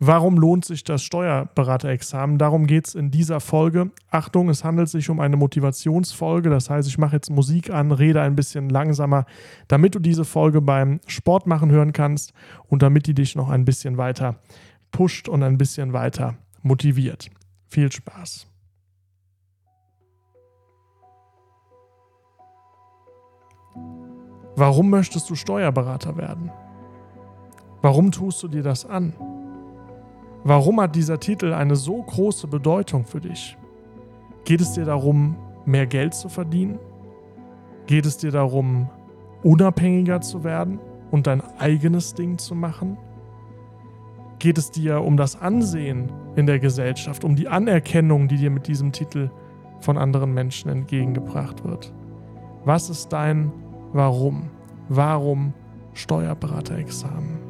Warum lohnt sich das Steuerberaterexamen? Darum geht es in dieser Folge. Achtung, es handelt sich um eine Motivationsfolge. Das heißt, ich mache jetzt Musik an, rede ein bisschen langsamer, damit du diese Folge beim Sportmachen hören kannst und damit die dich noch ein bisschen weiter pusht und ein bisschen weiter motiviert. Viel Spaß. Warum möchtest du Steuerberater werden? Warum tust du dir das an? Warum hat dieser Titel eine so große Bedeutung für dich? Geht es dir darum, mehr Geld zu verdienen? Geht es dir darum, unabhängiger zu werden und dein eigenes Ding zu machen? Geht es dir um das Ansehen in der Gesellschaft, um die Anerkennung, die dir mit diesem Titel von anderen Menschen entgegengebracht wird? Was ist dein Warum? Warum Steuerberaterexamen?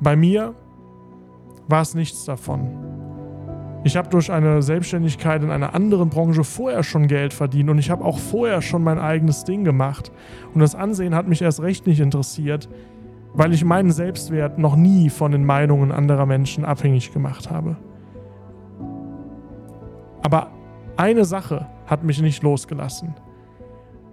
Bei mir war es nichts davon. Ich habe durch eine Selbstständigkeit in einer anderen Branche vorher schon Geld verdient und ich habe auch vorher schon mein eigenes Ding gemacht. Und das Ansehen hat mich erst recht nicht interessiert, weil ich meinen Selbstwert noch nie von den Meinungen anderer Menschen abhängig gemacht habe. Aber eine Sache hat mich nicht losgelassen.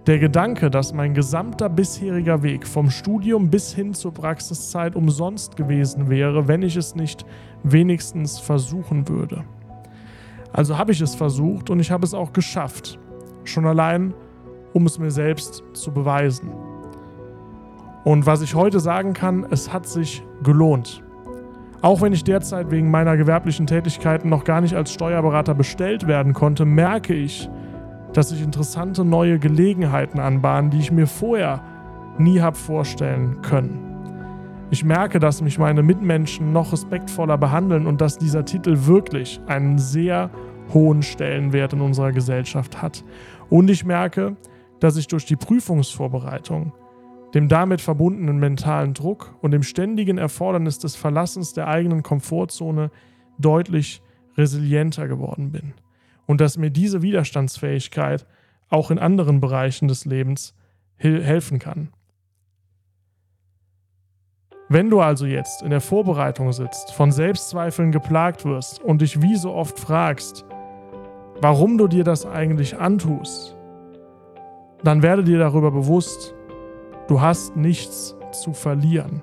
Der Gedanke, dass mein gesamter bisheriger Weg vom Studium bis hin zur Praxiszeit umsonst gewesen wäre, wenn ich es nicht wenigstens versuchen würde. Also habe ich es versucht und ich habe es auch geschafft. Schon allein, um es mir selbst zu beweisen. Und was ich heute sagen kann, es hat sich gelohnt. Auch wenn ich derzeit wegen meiner gewerblichen Tätigkeiten noch gar nicht als Steuerberater bestellt werden konnte, merke ich, dass sich interessante neue Gelegenheiten anbahnen, die ich mir vorher nie habe vorstellen können. Ich merke, dass mich meine Mitmenschen noch respektvoller behandeln und dass dieser Titel wirklich einen sehr hohen Stellenwert in unserer Gesellschaft hat. Und ich merke, dass ich durch die Prüfungsvorbereitung, dem damit verbundenen mentalen Druck und dem ständigen Erfordernis des Verlassens der eigenen Komfortzone deutlich resilienter geworden bin. Und dass mir diese Widerstandsfähigkeit auch in anderen Bereichen des Lebens helfen kann. Wenn du also jetzt in der Vorbereitung sitzt, von Selbstzweifeln geplagt wirst und dich wie so oft fragst, warum du dir das eigentlich antust, dann werde dir darüber bewusst, du hast nichts zu verlieren.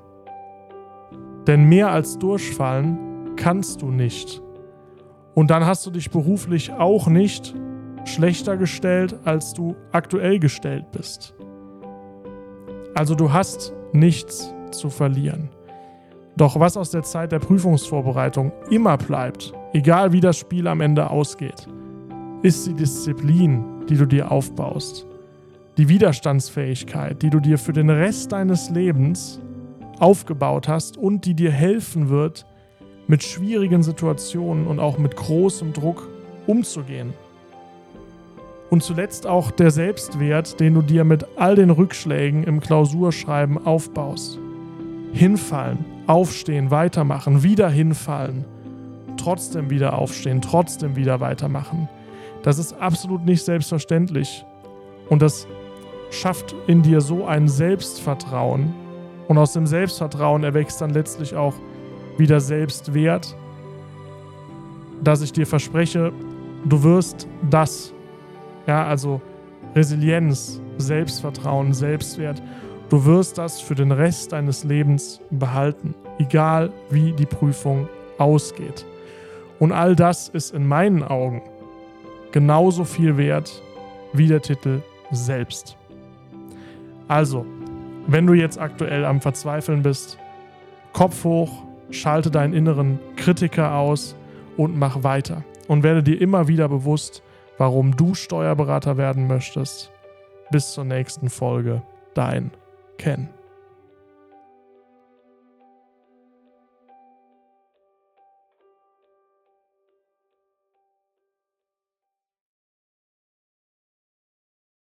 Denn mehr als durchfallen kannst du nicht. Und dann hast du dich beruflich auch nicht schlechter gestellt, als du aktuell gestellt bist. Also du hast nichts zu verlieren. Doch was aus der Zeit der Prüfungsvorbereitung immer bleibt, egal wie das Spiel am Ende ausgeht, ist die Disziplin, die du dir aufbaust. Die Widerstandsfähigkeit, die du dir für den Rest deines Lebens aufgebaut hast und die dir helfen wird, mit schwierigen Situationen und auch mit großem Druck umzugehen. Und zuletzt auch der Selbstwert, den du dir mit all den Rückschlägen im Klausurschreiben aufbaust hinfallen, aufstehen, weitermachen, wieder hinfallen, trotzdem wieder aufstehen, trotzdem wieder weitermachen. Das ist absolut nicht selbstverständlich. Und das schafft in dir so ein Selbstvertrauen. Und aus dem Selbstvertrauen erwächst dann letztlich auch wieder Selbstwert, dass ich dir verspreche, du wirst das, ja, also Resilienz, Selbstvertrauen, Selbstwert, Du wirst das für den Rest deines Lebens behalten, egal wie die Prüfung ausgeht. Und all das ist in meinen Augen genauso viel wert wie der Titel selbst. Also, wenn du jetzt aktuell am Verzweifeln bist, Kopf hoch, schalte deinen inneren Kritiker aus und mach weiter. Und werde dir immer wieder bewusst, warum du Steuerberater werden möchtest. Bis zur nächsten Folge. Dein Ken.